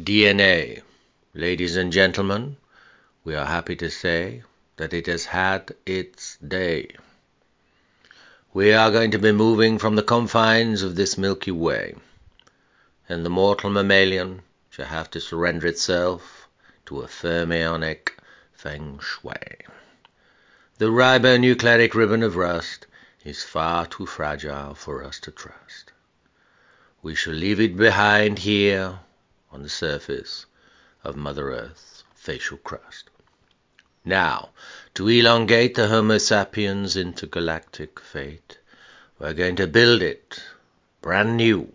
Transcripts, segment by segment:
DNA. Ladies and gentlemen, we are happy to say that it has had its day. We are going to be moving from the confines of this Milky Way, and the mortal mammalian shall have to surrender itself to a fermionic feng shui. The ribonucleic ribbon of rust is far too fragile for us to trust. We shall leave it behind here on the surface of Mother Earth's facial crust. Now, to elongate the Homo sapiens intergalactic fate, we're going to build it brand new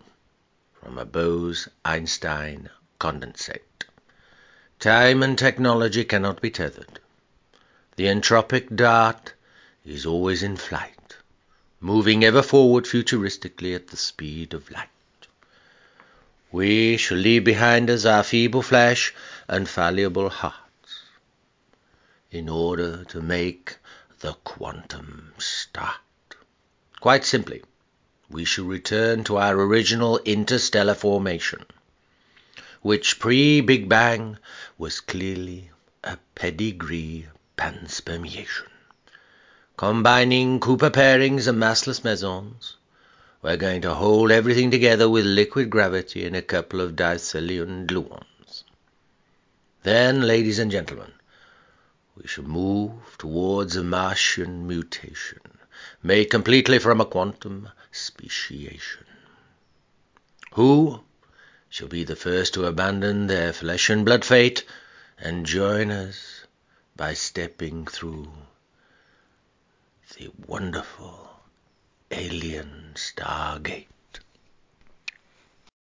from a Bose-Einstein condensate. Time and technology cannot be tethered. The entropic dart is always in flight, moving ever forward futuristically at the speed of light. We shall leave behind us our feeble flesh and fallible hearts in order to make the quantum start. Quite simply, we shall return to our original interstellar formation, which pre-Big Bang was clearly a pedigree panspermiation, combining Cooper pairings and massless mesons, we're going to hold everything together with liquid gravity and a couple of dicillion gluons. Then, ladies and gentlemen, we shall move towards a Martian mutation, made completely from a quantum speciation. Who shall be the first to abandon their flesh and blood fate and join us by stepping through the wonderful alien stargate.